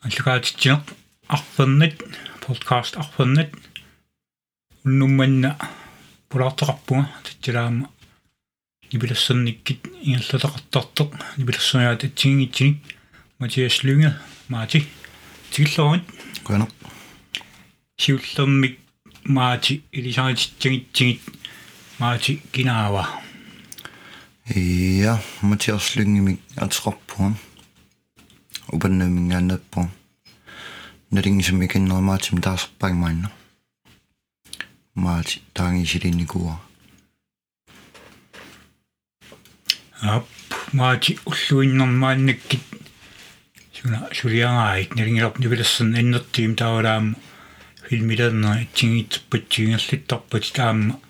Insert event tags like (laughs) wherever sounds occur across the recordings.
аллугаатитсинеқ арфернат подкаст арфернат уннумманна пулаартеқарпуга татсилаама нибилассерниккит ингерлатеқартартоқ нибилассериаат атсигингитсиник матиас лүнге маати тигиллерумит куана сиуллермик маати илисаатитсигитсигит маати кинаава ja матиас лүнгимик атеқарпуга упаннамингааннаппу налингисами киннермаатим таасерпаагмаанна маати таангисилинникуа ап маати уллуиннэрмааннаккит суна сулиангаит налингилап нивилассан эннертиим таавалаама филмилернера итсигиитсеппатсигингерлиттарпат таама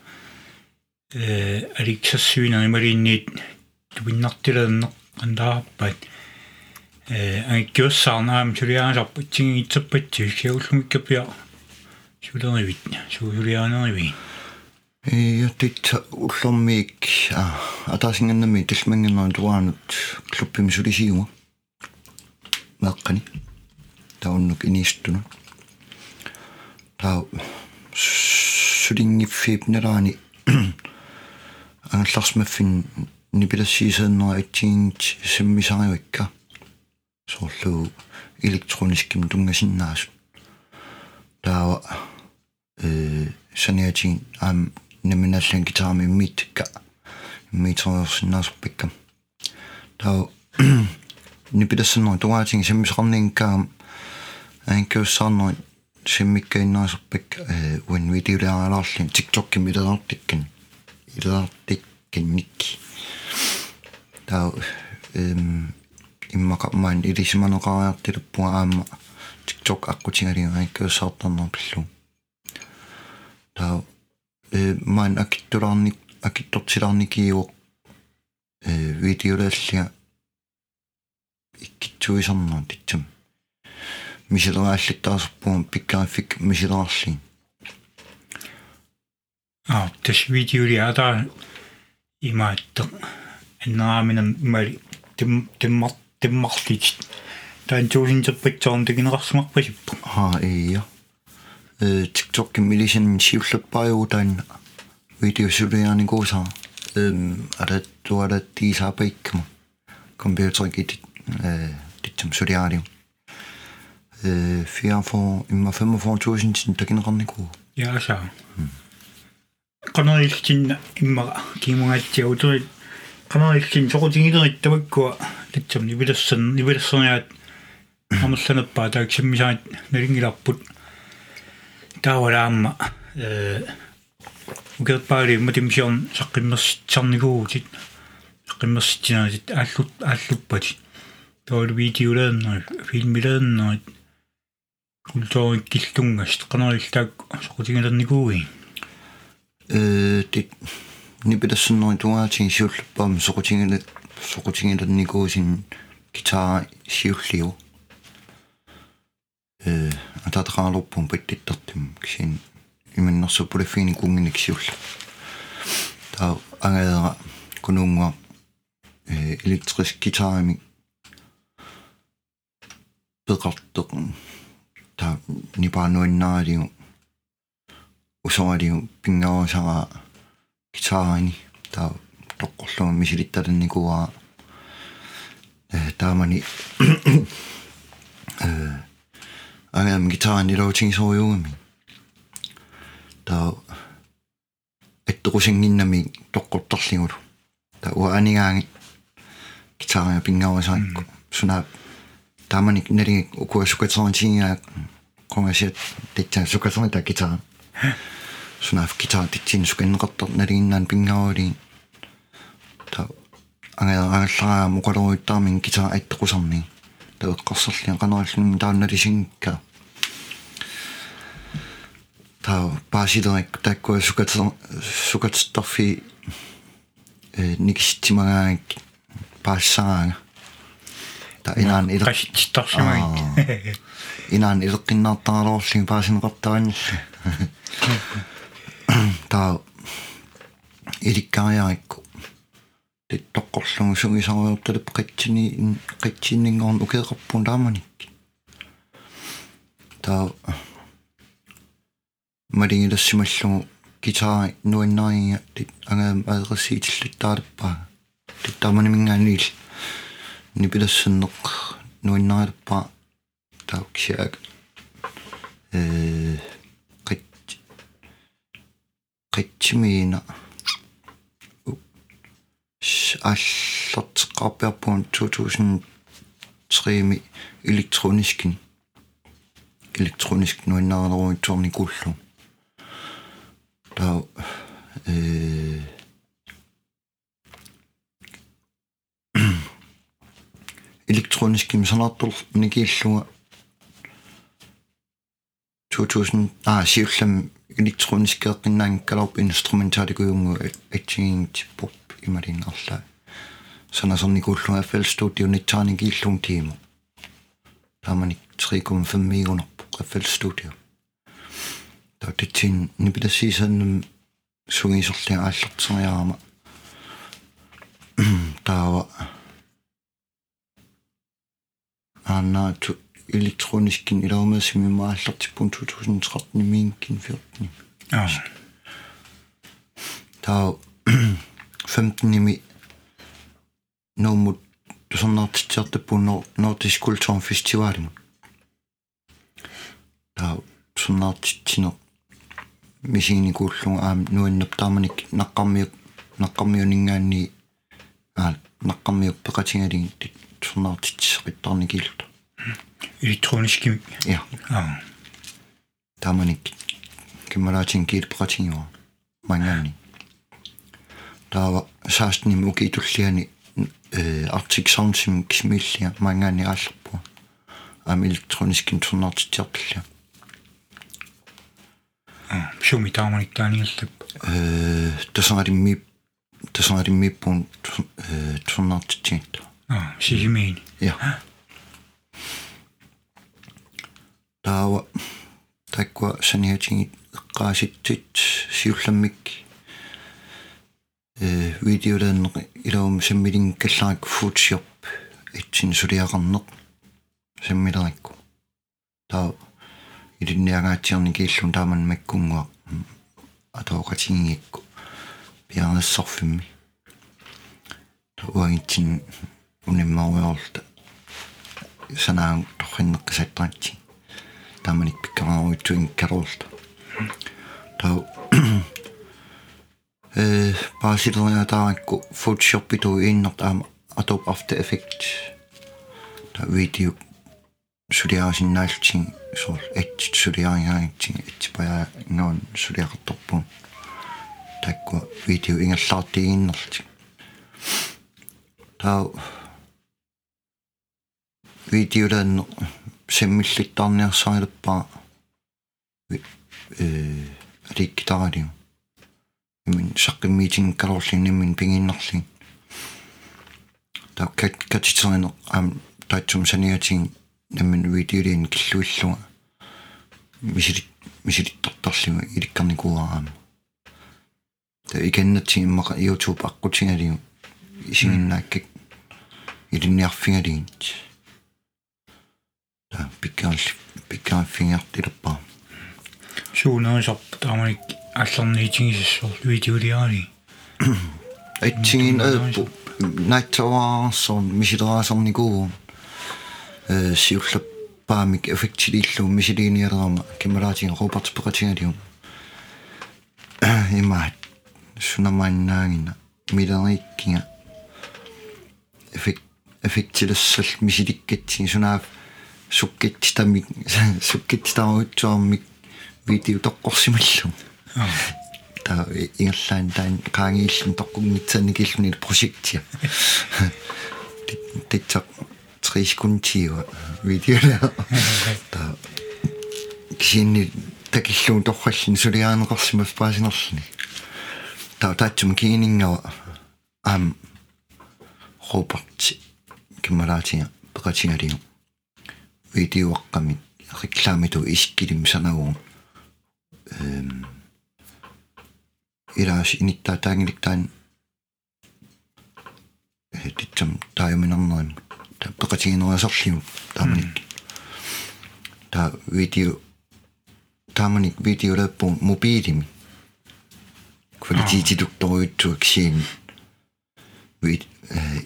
э аликсассуинери малиинниит тупиннартилернеқ андаарпат э ангиуссаарнаам сулиаанасарпа итсигиитсеппатсиг сиуллумиккапиа сулернивит суулиаанериви иаттит уллэрмиик атаасингannami талмангиннерун туаанут клуппим сулисиума меэккани тауннук иниистуну таа сулингиффиип налаани ангалларсмаффин нипилассиисааннера атсигингит саммисаривакка соорлуу электрониским тунгасиннаасут таава э саниатин ам наминаллан гитарами миттка митрерсиннаасерпаккам таа нипилассаннера тугаатин саммисақарнингкаам анкуссаарнера симмиккаиннаасерпак э уан видеолаалаарлин тиктокки милерартиккан илаартикканник таа эм иммақармаан илисиманеқариартилуппуга аама тикток аққутингалига анкуссаартарнер пиллу таа э маан акиттулаарник акиттортилаарникиуоқ э видеолааллига иккитсуисарнаа титсам мисилерааллиттаарсерпуун пиккарафик мисилерарлин а тэш видеоли ада имаатте эннааминам имали тим тиммар тиммарлит таан туусинтерпатсоорн тагинеқарсумарпасиппу аа ия э тикток милисин сиуллаппаажуу таанна видеосулиааникууsaa эм ара туара тисаапаиккама компьютеркит э титсам сулиаариу э 44 имма 45000 тин тагинеқарникуу яаса канаилтин имма кимунгаатсиутери канаилтин сокутингилериттаваккуа татсам нивилассан нивилассерниаат амерланаппаа тааксиммисаат налингиларпут таавалаама э угерпаали матимсиорн саққиммерситсарникуугутит саққиммерситсинаатит ааллут ааллуппати тоол видеолааннер филмилааннерит культуурик киллунгас канаилтаак сокутингилерникууи э тит нипилассаннери тугаатин сиуллаппаама сокутингиле сокутингилерникуусин гитара сиуллиу э ататаqaarlorpum паттиттартим кисин иманнэрсуппулаффини кунгиник сиулла таа ангаера кунунгуа э электрис гитарами пеқартеқ таа нипаануиннаариу усоариу пингавасара гитарани таа тоққорлума мисилитталанникуаа э таамани э агаам гитарани лоутинг союугами таа эттэрусингиннами тоққортарлигулу таа уанигаанги гитараа пингавасаакку суна таамани нэринг укуасукатсоонтингаа конгасиат титсаа сукасоонта гитара сунаф гитара титсин суканнеқартор налигиннаан пингавали та ангааллараа мукалоруиттаармин гитара аттеқусарни та эққарсерлиа канараллуми таанналисингка та паасилерик таккуа сукатсер сукатсторфи э никистимагаак паассараага та инан илер qasittittarsimaik инан илеққиннаартаралоорлин паасинеқартараннилла (laughs) таа иликкариарикку титтоққорлугу сугисаруйорталуп қитсини қитсиннингорн укеэқарпун тааманик таа малингилассималлугу гитара нуаннарига тит агаам аерсиитиллуттаалаппаа титтааманимингаанниил нипилассаннеқ нуаннаалаппаа тауксиаг э qit qitchimiina аллертеққарпиарпуун 2003ми электронискин электрониск нуаннаарнеруутсорни куллу таа э электрониским санаартул никииллуга 2000 а сиуллам электронискеэққиннаан калорп инструменталикуюнгу атсигингит поп ималингарлаа санасерникууллунга FL Studio ниттааникииллун тиму тааманик 3,5 мигунерпо FL Studio таатитсин нипилассиисааннум сугисерлиа ааллертериарама таава аннаату электронискин илаумаасими мааллертиппун 2013 минкин 14 аа таа 15 ними номут тусарнаартитсиартаппун Nordisk Kulturen Festivalin таа тусарнаартитсинер мисигникууллунга аам нуаннап тааманик наққармиук наққармиунингаанни аа наққармиук пеқатингалин тусарнаартитсеқиттарникилут электронискими я аа тааманик киммалаатин киил пеқатингуа мангаани таава саастним укитуллиани э артик саундсим кисмиллиа мангаани ааллерпу ам электронискин турнаартитсиарталла аа шуми тааманик таанигаллап э тасааримми тасаариммиппун э турнаартитсигитта аа сигимиини я таава таква саниатингит эққааситтит сиулламмик э видеолааннеқ илаум саммилин каллаак футшоп итсин сулиақарнеқ саммилерикку таа илинниагаатсиарни кииллун тааман маккунгуа атоокатингикку пианассорфимми туагитсин униммауиорлта санаан торриннеққисаттаатси тааманик пиккарааруитсуин кароолта таа э паасилериатааракку фотошоппиту ииннерт аама Adobe After Effects. Та видео сулиаасиннаалтин соор эт сулиаагаатин этпая нон сулиақарторпун такку видео ингерлаартигиннерти таа видеолаанне семмиллиттаарниарсаарилеппаа э аликкитаралиу имин саққиммиитин калорлиннимин пигиннерлин таа кат катитеринер ам таатсум саниатин наммин видеолин киллуиллуга мисили мисилиттартарлима иликкарникууараама та икеннатсин иммака YouTube аққутингалиу исигиннааккак илинниарфингалигит та пиккаарли пиккаарфингартилерпаа суунерисарп тааманик аллерниитигисассор видеолиаани атсигин ааппу найтсаваарсон мисилераасарникуу э сиуллаппаамик эффектилиллуу мисилиниалерама кималаатин роберт пекатингалиум имаат сунамааннаагина милериккинга эффект эффектилассал мисиликкатсин сунаав суккиттамик суккиттамаутсуармик видео тоққорсималлу аа та ингерлаан таан qaangiillun toqqungitsanikilluni projektia титсақ 3 секундтиуа видеола та кисинни такиллуун торраллин сулиаанеқарсимас паасинерлни та таатсум киинингава аам роберт киммалаатига пеқатингалиу видеоаққамик рекламиту искилим санагуун эм инитта таангиликтаан титсам тааминарнерим та пеқатигинериасерлиму тааманик та видео тааманик видеолаппун мобилими квалититилукторуйутсуаксиин вид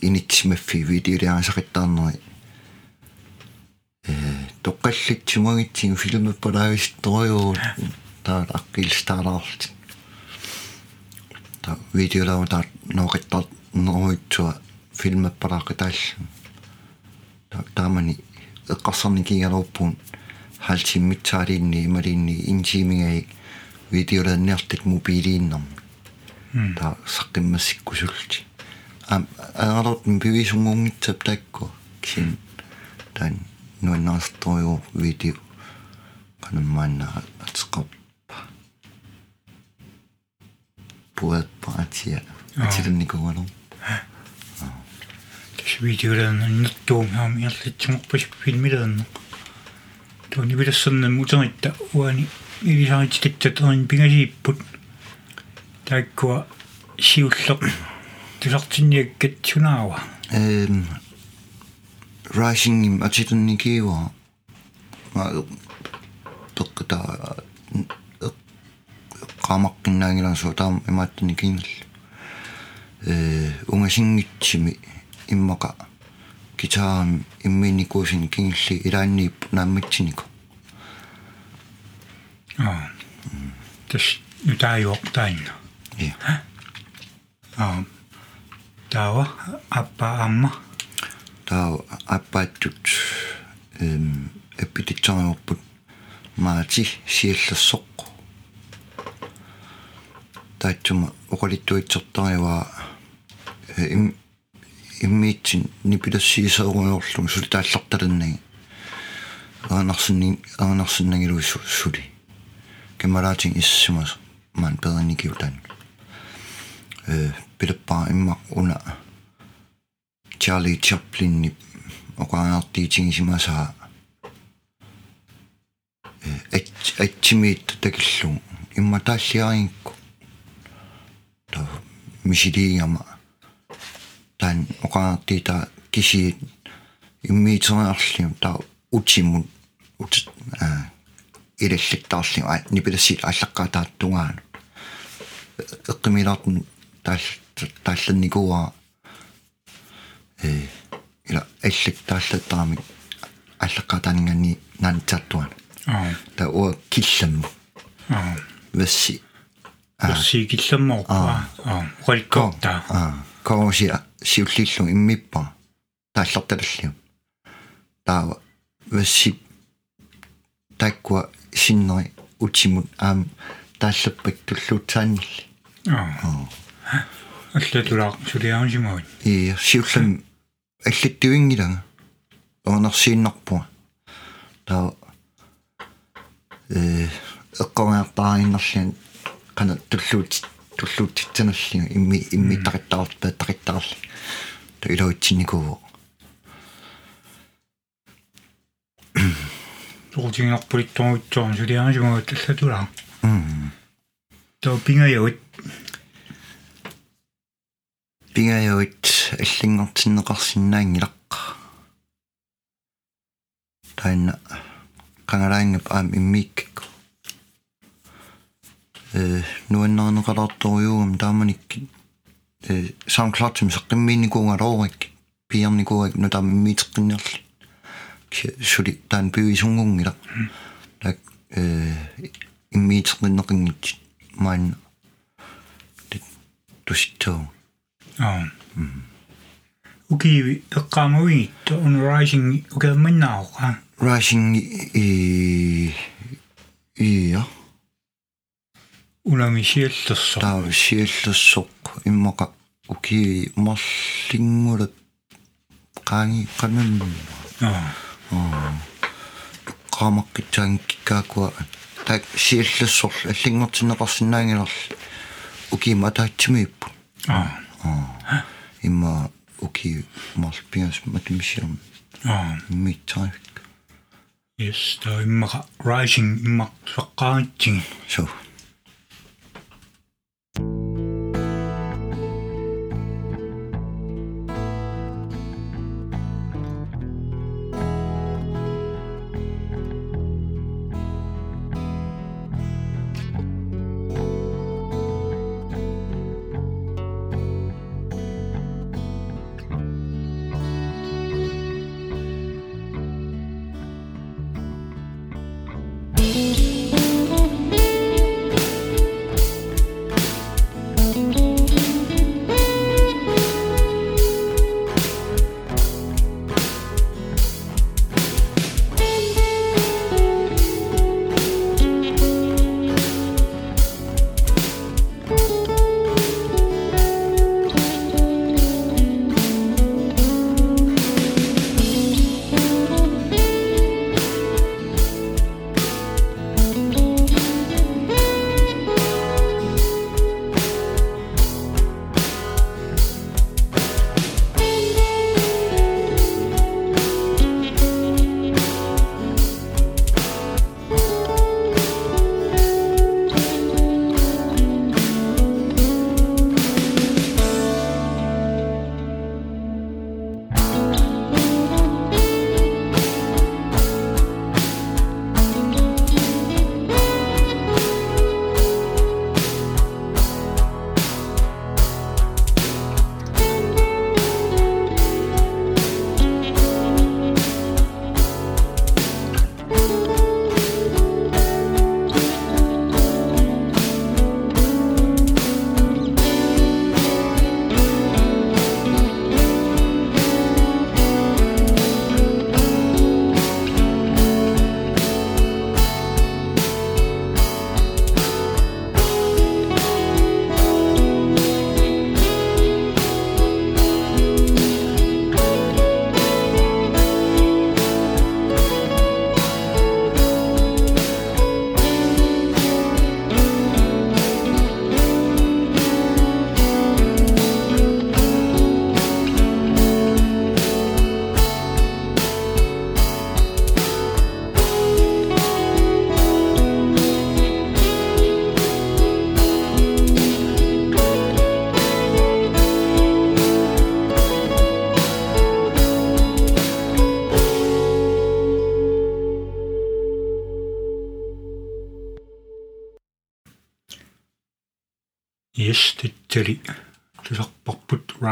инитсимаффи видеолиарасақиттаарнери э тоққаллитсумагитсин филмеппалаагисториу таа аққилстаалаарт та видеолаа та ноқиттар неруитсуа филмеппалаақитаалла та таамани эққарсарникигалууппун халтиммитсаалиинни ималиинни интимигаи видеолаанниартик мобилииннэрми та саққиммассиккусулти а аалорт пивисунгунгитсап таакку кисин тан нуаннаасториу видео. Канаммаанна пуат паатия атилунникугалу тэс видеолаан нэртуум хаами ярлитсумерпас филмилаанно туни вилассернам мутеритта уани илисарититтат ерин пигалииппут тааккуа сиуллеқ тусартинниаккат сунаава эм rising атилунникиуа ма тоқта qaamaqqinnaagilarsuu taam imaattanikiingall э унгасингитсими иммака гитаарами имминикуусин кингилли илаанниип нааммитсинико аа тэс нутааюоқ таинна я аа таава аппа амма таа аппааттут эм эпититсариорпут маати сиаллассоқ таатсума оқалиттуитсертариваа им иммиитсин нипилассиисаоруйорлум сули таалларталаннаги аанарсинни аанарсиннагилуиссу сули кемараатин иссимас маан педаникиутан э пилаппаа имма уна Charlie Chaplin оқаартиитингисимасаа э атчимиит такиллу имма тааллиаринкку та мисилиигама тан оқаартиита киси иммиитернерлим та утимун ут а илаллиттаарлим а нипилассит аллаққатааттунгаана эққимилаартун таал таалланникуа э ила аллиттааллаттарамик аллаққатаанингани наантааттуана аа та уа килламму аа васси ерси килламморпа аа. Оқаликкорта а кооши сиуллиллу иммиппа таалларталаллиу таава васси таккуа синнери утимут аам тааллаппак туллуутсааннилли аа. Аллатулаа сулиаансимавит и сиуллам аллаттуингилага оонерсииннарпуа таава э эққориартаариннерлиан туллуут туллуутитсаналлига имми имми тақиттаарпа тақиттаарли та илоитсинникуу суултингерпулиттунгуитсуарн сулиаансимавит аллатулаа м тоо пингаяут пингаяуит аллингортиннеқарсинаангилаққа таина канараангап аам иммииккку э нуаннернеқалаарторюугам тааманикки э SoundCloud-тим сеққиммиинникуунгалоорик пиарникууак нутаам иммиитеққиннерли сули таан пивисунгунгила так э иммиитеққиннеқингит маан туситтоо аа укиви эққаамавигит on rising укааманнааоqa Rising и иа унами сиаллерсо таа сиаллассоқ иммақа уки марлингулат qaangi qanun аа qaamaqkitsaang kikkaakua таак сиаллассорл аллингортинеқарсинаангилерл уки матаатсимииппу аа имма уки марлпиас матимисиам аа митсаик yes таа иммаqa rising иммақ сеққаатсиги so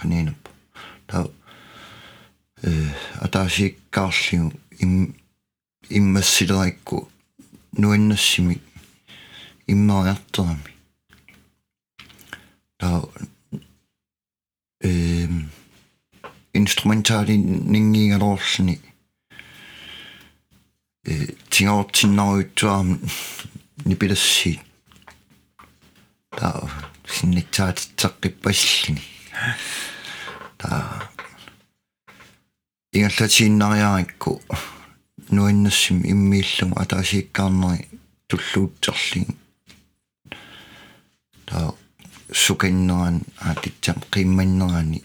qaniinup. Ta øh ataasiikkaarligu im иммассилерикку нуаннассими иммариартерами та эм инструментали нингигалоорлни э тингаортиннаруйттуарам нипилассиит та синнитсаатитсаққиппассини та. Ингаллатииннариарикку нуаннассим иммииллугу атаасииккаарнери туллуутсерлин та суканнеран аатитсам қимманнерани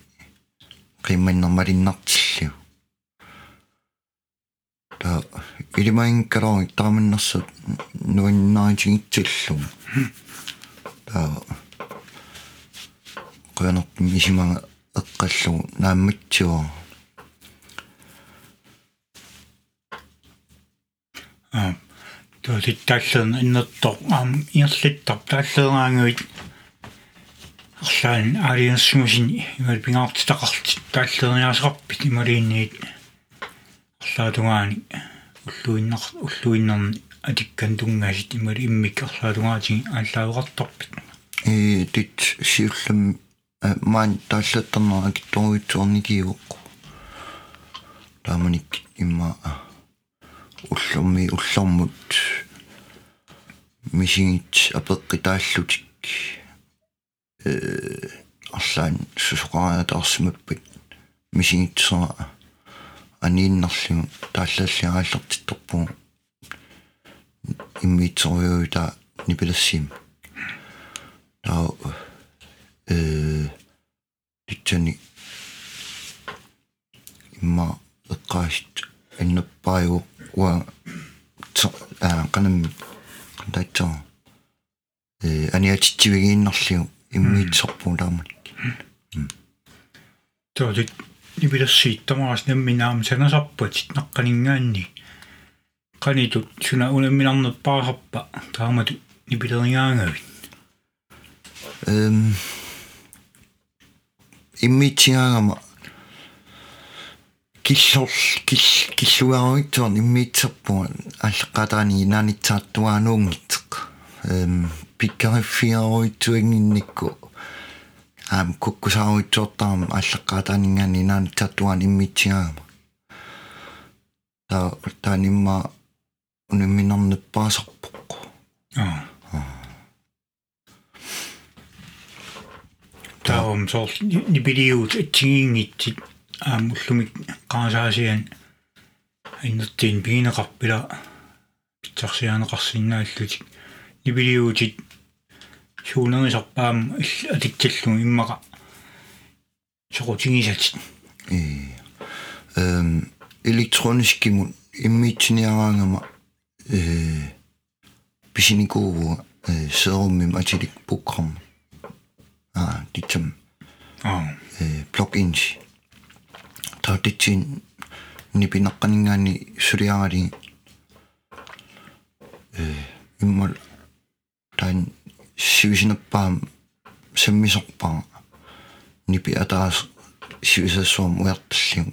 қимманнермалиннартиллу та илимаинкалори тааманнерсут нуаннаатигитсуллу та qoyanartum isimanga eqqallugu naammatsuа а туутиттааллерн иннерто аам иерлиттар тааллераангуит арлаан алиерсумусини имал пингаартитақарти тааллерниасеқарпит ималиинниит арлаатунгаани уллуиннар уллуиннерни атиккан тунгасит имали иммик арлаатунгаатиги ааллаавеқартарпит и dit сиуллам маан тааллаттарнера акитторуитсуорникиуоққу тааманик имма уллумми уллормут мисигит апеққитааллутик э арлаан сусоқариатаарсимаппат мисигитсера анииннарлигу тааллааллиарааллартитторпугу иммиитсориуита нипилассим таа э титсани имма эққаасит аннаппаиу уа аа qanam qantaitsoo э аниатитсивигииннарлиу иммиитсорпуулаамат тоолит нибилэрсииттамарас намминаам санасарпат наққанингаанни qanitut suna unamminarnerpaarappa taamatu nipilerigaangavit эм иммитингама киллор кил киллуаруитсуарни иммитсерпуга аллеққатаани инаанитсааттуаануунгитсеқ эм пиккариффиаруитсуингинникку аам куккусааруитсуортарама аллеққатаанингани инаанитсааттуаан иммитсингама та таанимма унамминарнеппаасарпоққу аа таам соор нипилиут атсигингитсит аамуллумик qaasаасиан иннертин пигинеқарпила питсарсианеқарсиннааллутик нипилиутит суунерисарпаам атикталлу иммаqa соқутигисатит э эм электронискимут иммитсиниараангама э писиникуу э серумми 啊，你怎啊？呃，block in 去，他的钱，你比那个人家你数量啊的，呃，你莫，但休息那班，什么上班？你比阿达休息说莫要得行，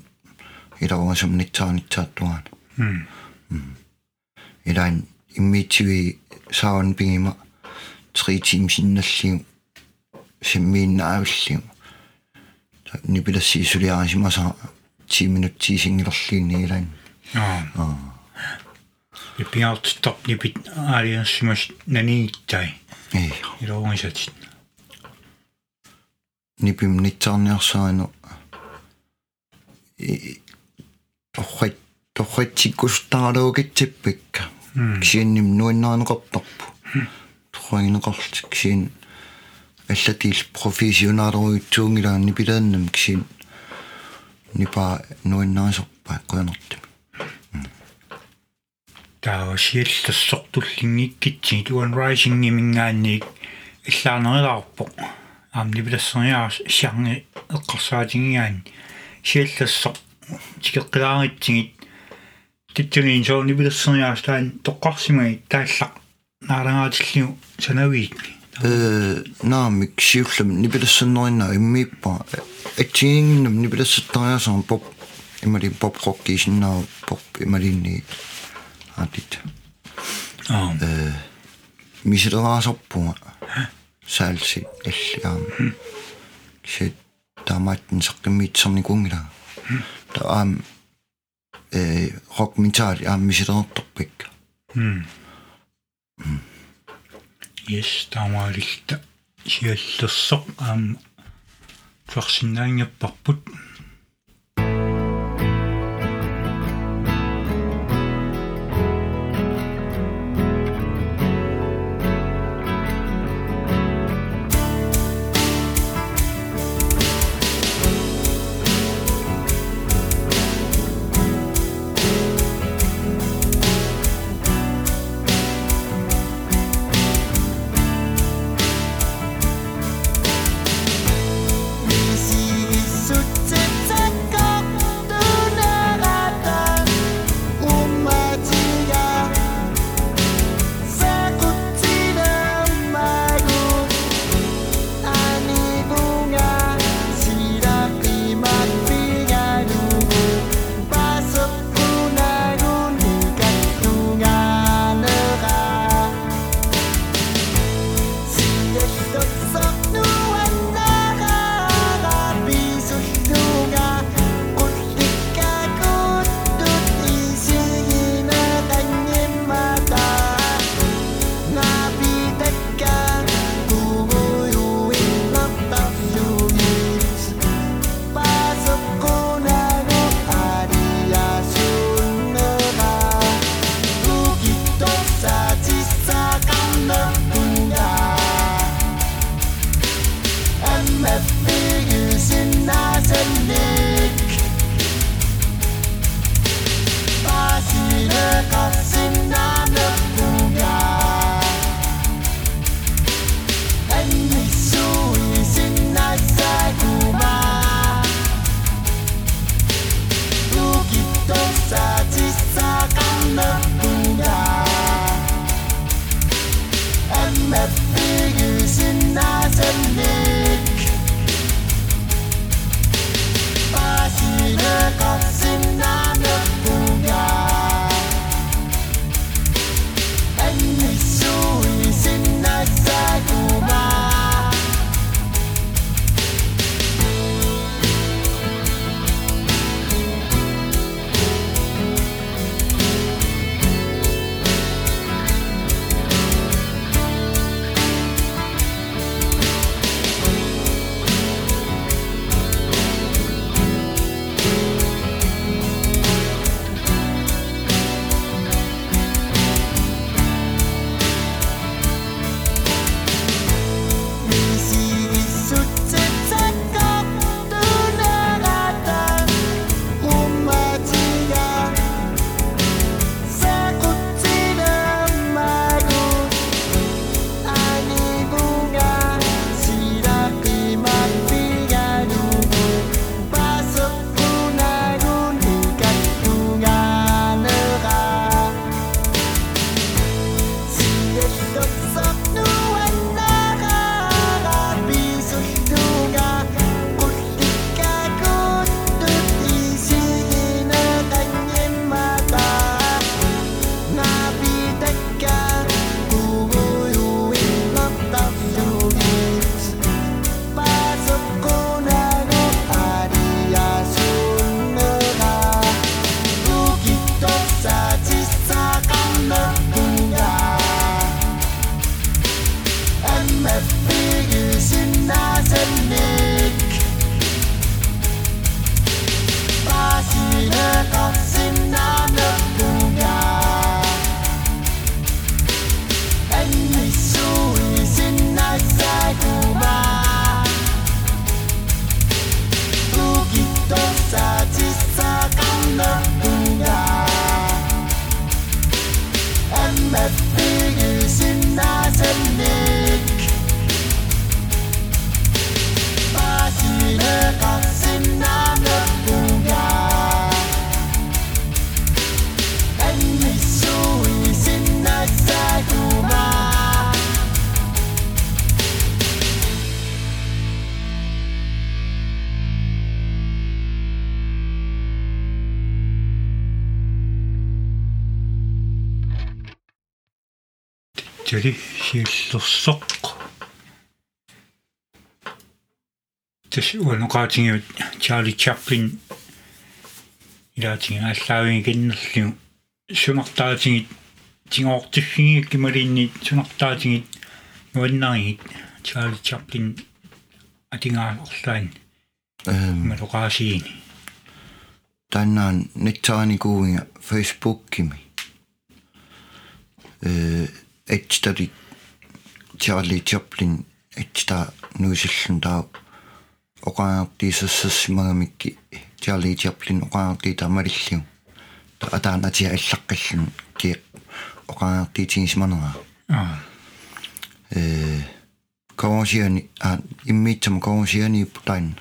伊拉讲什么你查你查断？嗯嗯，伊拉因为就少人兵嘛，最近新的行。Симмииннаавиллиу нипиласси сулиарасимаса 10 минутти сингилерлиинни илаан аа. Ипиаутстоп нипит аалиассимас нанииттай э илоongисатит нипим нитсаарниарсаану и торхат торхатсиккустаалуугитсиппикка кисианним нуиннаанеқартарпу торхагинеқарлик кисиан аллатил профессионаалеруйутсуунгилаанни пилааннам кисиан нипа нуиннаасерпаа қуянартим таа сиаллассортуллингиккитси туан rising нимингаанник иллаарнерилаарпо аамни билассериаас сиарни эққарсаатингиаан сиаллассор тикеққилааритсигит титсуниин соорни билассериаас таан тоққарсимаги тааллақ наарангаатиллиу санавиит э наамик сиуллам нипилассаннеринна иммииппа атсигингиннам нипилассаттариасаа поп имали поп роккисиннаа поп ималинни атит аа э мисилераасарпуга саалси аллигаам сит таматтен саққиммиитсерникунгила таам э рок ментали аам мисилерторпик м yes таамаалилта сиаллерсоқ аам туарсинаангаппарпут тэри сииллерсоқ тэс уануqaатингиут Чарли Чаплин. Илаатинги аллаавин кеннерлу сунартаатингит тингоортиффигик кималинни сунартаатингит нуаннаагит Чарли Чаплин. Атингаалерлаан эм. Малоqaасиини таннаан нэтсааникуунга фейсбуккими э эчтари Чарли Чаплин эчта нуисиллун таа оқаартиисассассимагамикки Чарли Чаплин оқаартии тамалиллиу атаанати аллаққиллун ки оқаартиитигисманера аа э коонсиани а иммитсам коонсиани путайн.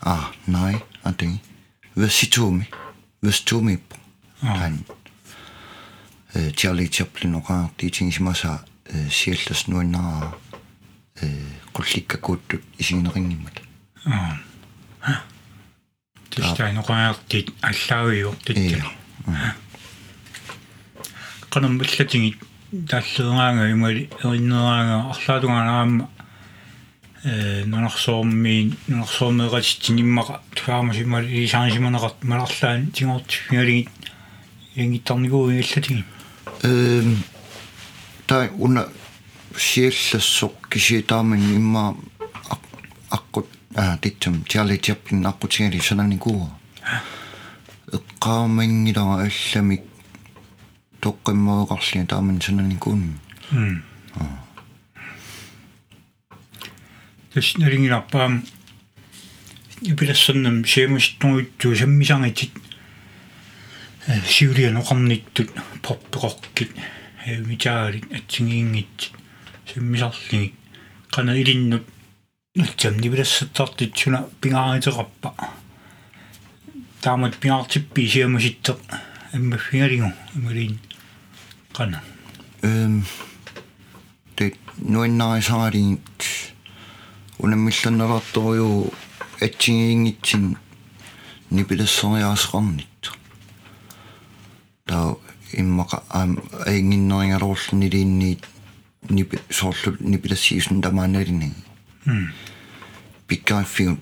А най антинги веситуми вестуми тань э Чаплин оқаартиитигисмаса э сиаллас нуаннаа э qullikkakkuuttut isigineringimmat аа тэстай ноqaartit аллаавиур таттали qanam аллатиги таллераага имали эриннераага арлаатунганаама э нанарсоормиин нанарсоормеэратит ниммаqa туаамасимали исаанисиманеқарт маларлаан тингортиффигалигит ингиттарникууи аллатиги эм тай уна сиаллассоқ кисиитаамин имма аққут аа титсам Чарли Чаплин аққутигали сананикуа эққаамангилара алламик тоққиммоеқарлиа тааман сананикуун м тэснерингиларпаам ипилассернам сиамустунгуиттуу саммисангатит сиулиа ноқарниттут порпеқоркит митаалит атсигиингит саммисарлиги қана илиннут нутсам нивилассаттартит суна пингааритеқарпа таамат пингаартиппи сиамуситтеқ аммаффигалигу ималин қана эм те нуиннаисаари унаммилланнераатториу атсигиингитсин нипилассориаасеқарнит таа иммака аам аингиннерингалоорлунилиинниит нипи соорлу нипилассиусун тамааналини м пиккааффигу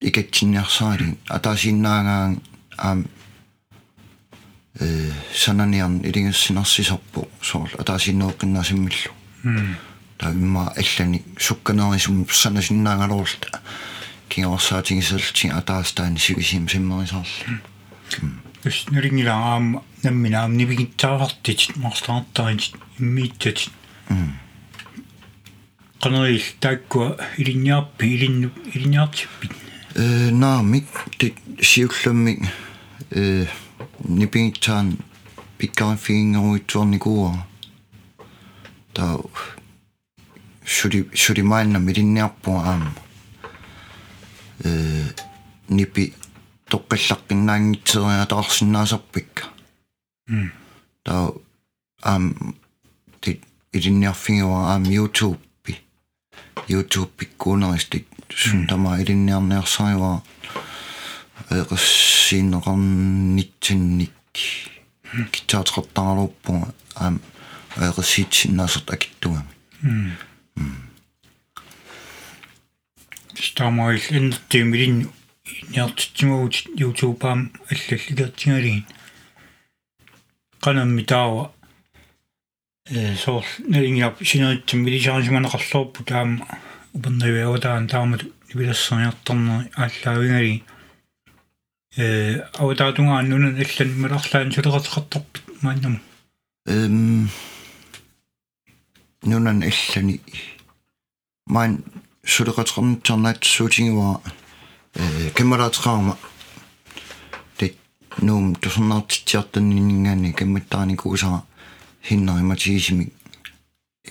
икатсинниарсаали атаасиннаагаан аам э сананиарн илингассинарсисарпу соорл. Атаасиннеэккиннаасиммиллу м таа имма аллани сукканерисум санасиннаагалоорла кингорсаатигисалти атаастаани сигисим симмерисаарла Jos neringillä aam nämminä aam nivikin taartit maastaatain immiittat. Kanoi taikkua ilinjaappi ilin ilinjaappi. э наамик тит сиулламми э нипингтаан пиккааффигингеруитсуарникуа таа шури шури майна миринниарпуа аама э нипи тоққиллаққиннаангитсериатаарсинаасарпикка м таа аам тит илинниарфигуа аам YouTube YouTube пиккуунеристик сундама илинниарниарсариуа эқассинеқарнитсинник китаатеқартаралууппуга аам эқассиитсиннаасерт акиттугами Стамаил энтим илин нертитсимагут YouTube-аам аллаллигертингалигин. Канамми таава э соор нерингиап синеритсим милисаарисманеқарлууппу таама упернавиаватаан таамат нивилассариарторнери ааллаавингари э аватаатунгаан нунан аллан маларлаан сулеқатеқартарпит мааннам эм нунан аллани маан сулеқатернитсарнаат суутингуа э камератеқарма тит nuum tusernartitsiartanninningaani kammattaaniku hinner Mathiasimi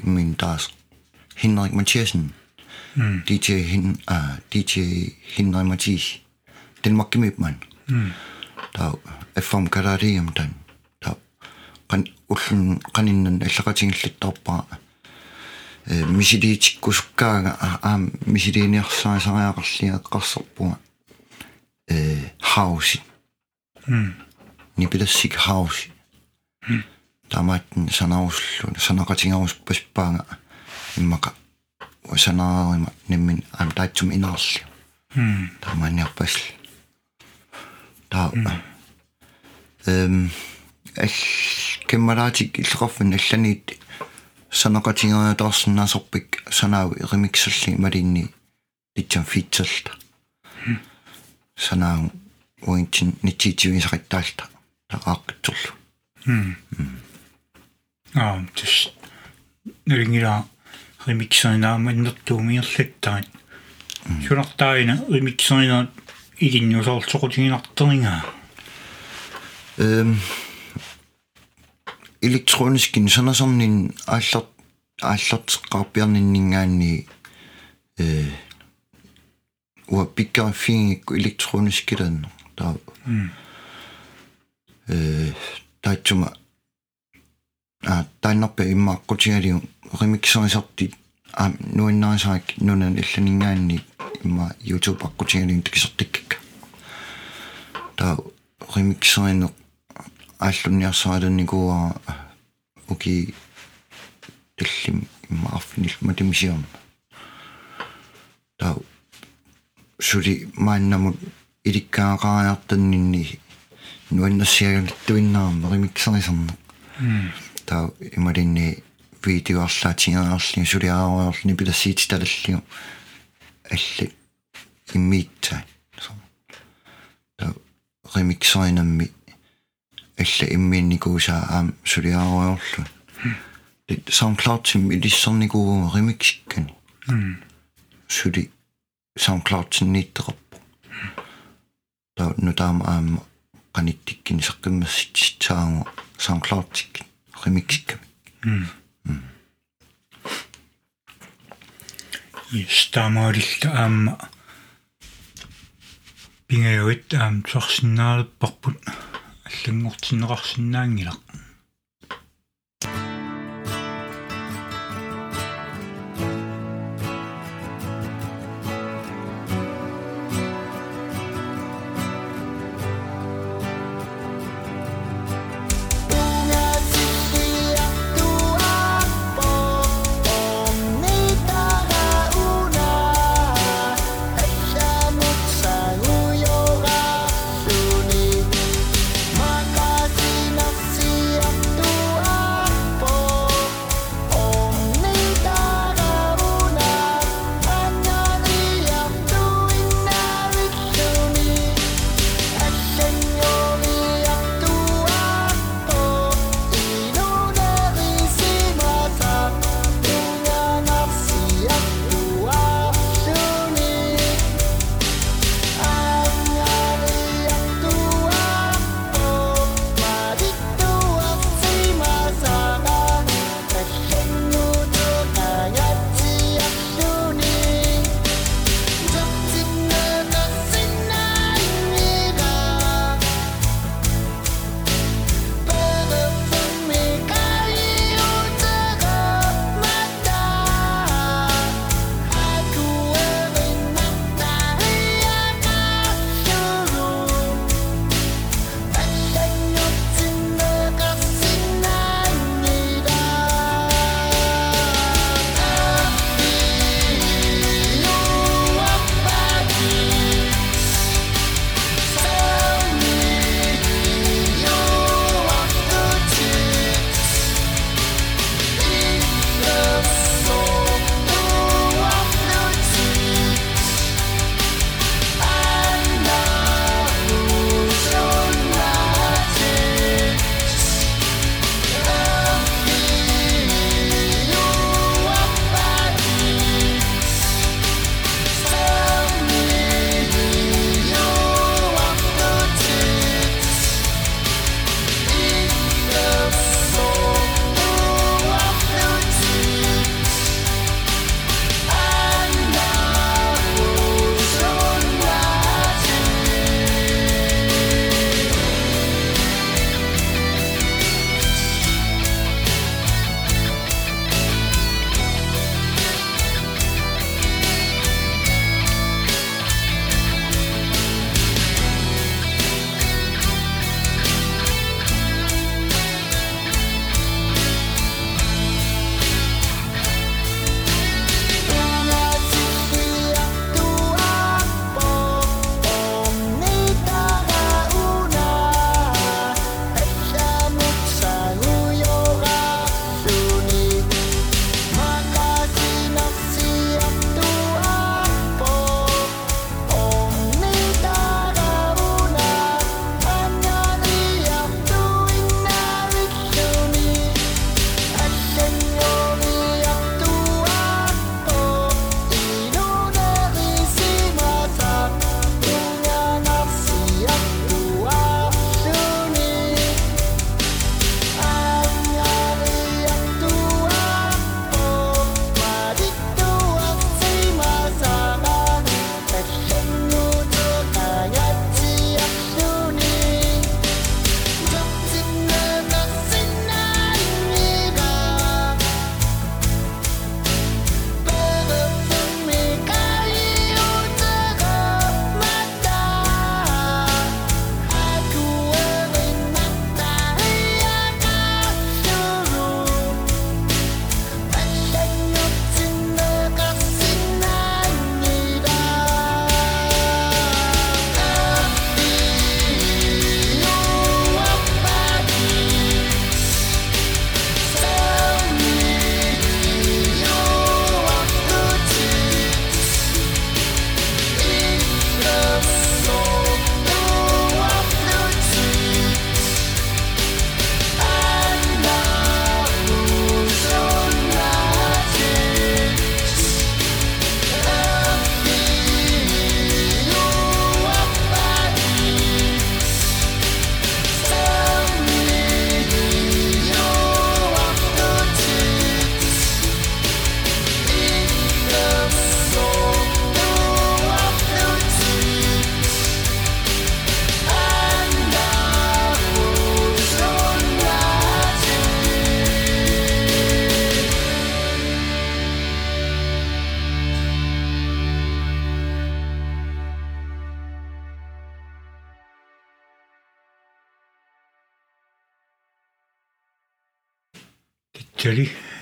immin taas Henrik Mathiasen Mm. DJ hin ah DJ Henrik Mathias den makkimipman Mm. та аффам карариам тан та кан Мисилиитиккусуккаага аа мисилиниарсаасариақарлиа эққарсарпуга э хауси Mm. нипилассик хауси тамааттин санауслу санақатингауспаспаага иммака санаарима nimmin ам таатсум инаарли Mm. таманиарпасл таа эм эл кеммараатик иллеқарфин алланиит санақатингериатаарсинаасорпик санаау эримиксалли малинни литсам фитсалта санаау уинчин нитсиитивисақиттаалта тақааққитсорлу Аа, тэс. Нэрингира ремиксайнаама нэртуумиерлаттаат. Сунартаина ремиксайна илиннусаортоқутигинартерингаа. эм электронискин санасарнин ааллар ааллартеққарпиарниннингаани э уа пиккаффингикку электронискилаанно таа э таачума а тайнерпе иммааққутигалиу ремиксерисарти а нуиннаасаак нунан илланингаанни имма youtube аққутигалиу тикисертиккакка таа ремиксеринеқ ааллунниарсааланникуа уки тиллим имма афнил матимсиам таа сури мааннамут иликкаақариартаннинни нуаннассиагалиттуиннаарма ремиксерисарнеқ таа ималинни видеоарлаатингаарли сулиааруйорлни пилассиити талаллиу алли иммиитта таа ремиксеринамми алла иммиинникуусаа аам сулиааруйорлу SoundCloud-тим илиссерникууга ремиксиккани сули SoundCloud-тиннииттеқарпу таа нутаама аама qaниттиккини саққиммасситсаагу SoundCloud-тикки ремиксикками Стамаарилла аама пингаюит аам 갱목진락 신랑이라.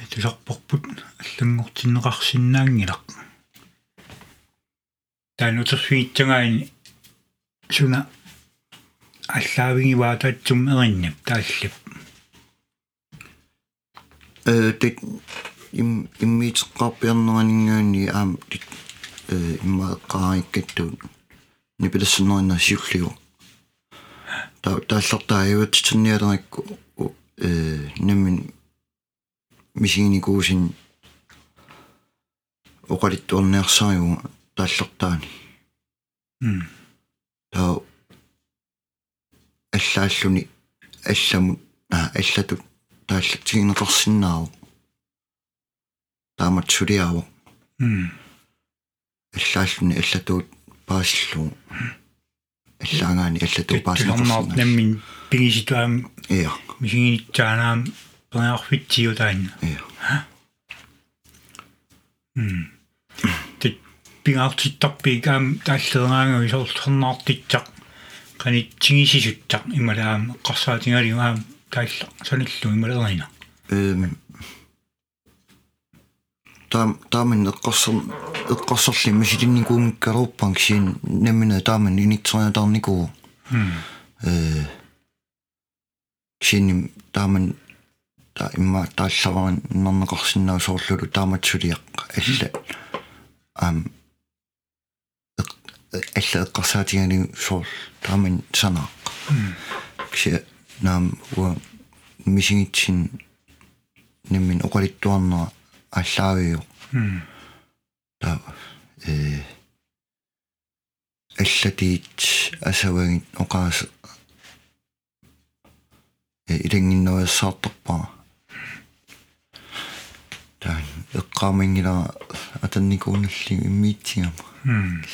Тали тусарпорпут аллангортиннеқарсинаангилақ таанутерфиитсагаани суна аллаавингиваа таатсум эриннап тааллап э тит им иммиитеққарпиарнеранингаани аам тит э иммаэққариккаттуут нипилассунеринна сиуллиу. Та тааллартаа аюутсерниалерикку э наммин мисигиникуусин оқалиттуарниарсариу тааллартаани м таа аллааллуни алламут аа аллатут тааллатсигинеқарсинааву таамат сулиааву м аллааллуни аллатуут паассиллуу аллаагаани аллатуу паассинеқарсинаа наммин пигиситуаам иа. мисигинитсаанаам пенаарфитсиу таанна иа м тит пингаартиттарпигаам тааллернаангами соорторнаартитсақ канитсигисисуттақ ималаам қарсаатингалигаам таалла саниллу ималерина эм. Таам таамин эққарсер эққарсерли мисилинникуунгкаруппан кисин наммина таамин инитсериатарникуу м э. Кисин таамин та имма тааллаварин нернеқарсинаа соорлулу тааматсулиақ алла ам алла эққарсаатигани соор таамин санаа киси наам уа мисигитсин nimmin oqalittuarnera аллаавиу м та э аллатиит асавагит оqaas э илангиннуассаартарпаа та эққаамингила атанникууналли иммиитсигама м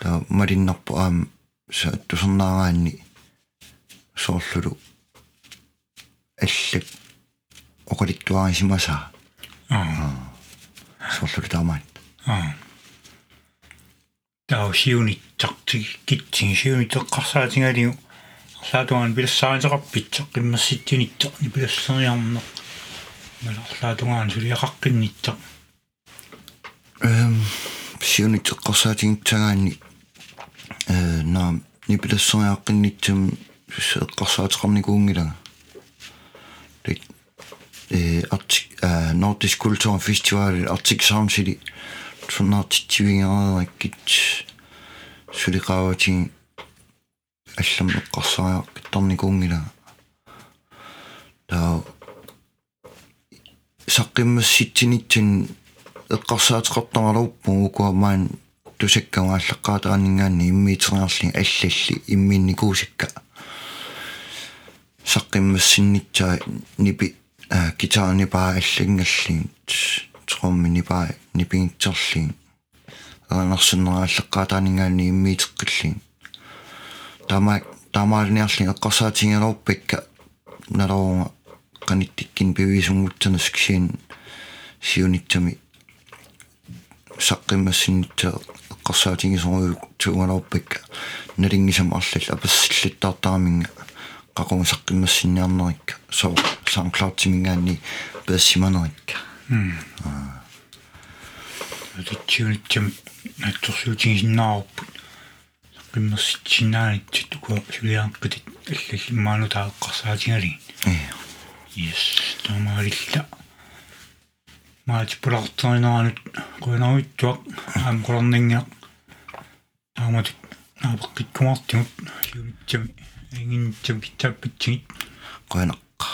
та мариннарпу аам са тусернаагаанни соорлулу аллак оқалиттуарисимасаа аа соорлулу таамаат. Аа таа сиунитсартиг китсин сиунитеққарсаатингалиу арлаатуан пилассаанеқарпитсеқ қиммасситсинитсеқ нипилассериарнеқ маларлаатунгаан сулиақаққиннитсеқ эм сиунитеққарсаатингтагаанни э на нипилассериаққиннитсам эққарсаатеқарникуунгилага тик э артик э Nordisk Kultur Festival Arctic Sound City. Туннаартитсивингерераккит сулиқааватин аллам эққарсариақ питторникуунгилага таа саққиммасситсинитсин эққарсаатеқартаралууппу укуамаан тусаккама аллаққаатаанингаанни иммиитернерли аллалли имминникуусакка саққиммассиннитсаа нипи а гитаарни паа аллингаллин трумми нипаа нипингитсерлин аанерсиннераллаққаатаанингаанни иммиитеққиллин тама тамаалниарлин эққарсаатингалорпакка налорунга qaниттиккин пивисунгутсанас кисиин сиунитсами саққиммассиннитса эққарсаатингисоруйу туунгалорпакка налингисам арлал апассиллиттаартараминга qaqunga saqqimmassinnarnerikka so SoundCloud-тимингаанни паассиманерикка титсиунитсам натсорсуутигисиннааруппут саққиммерситсинааниттит ука сулиааққитит аллаллиммаану тааққарсаатингалин э Yes, tämä oli sitä. Mä etsin pelattajana nyt, kun en vittua, hän kolannin ja tämä naapakit kumatti, mutta siirrytse, engin se pitää pitää. Koenakka.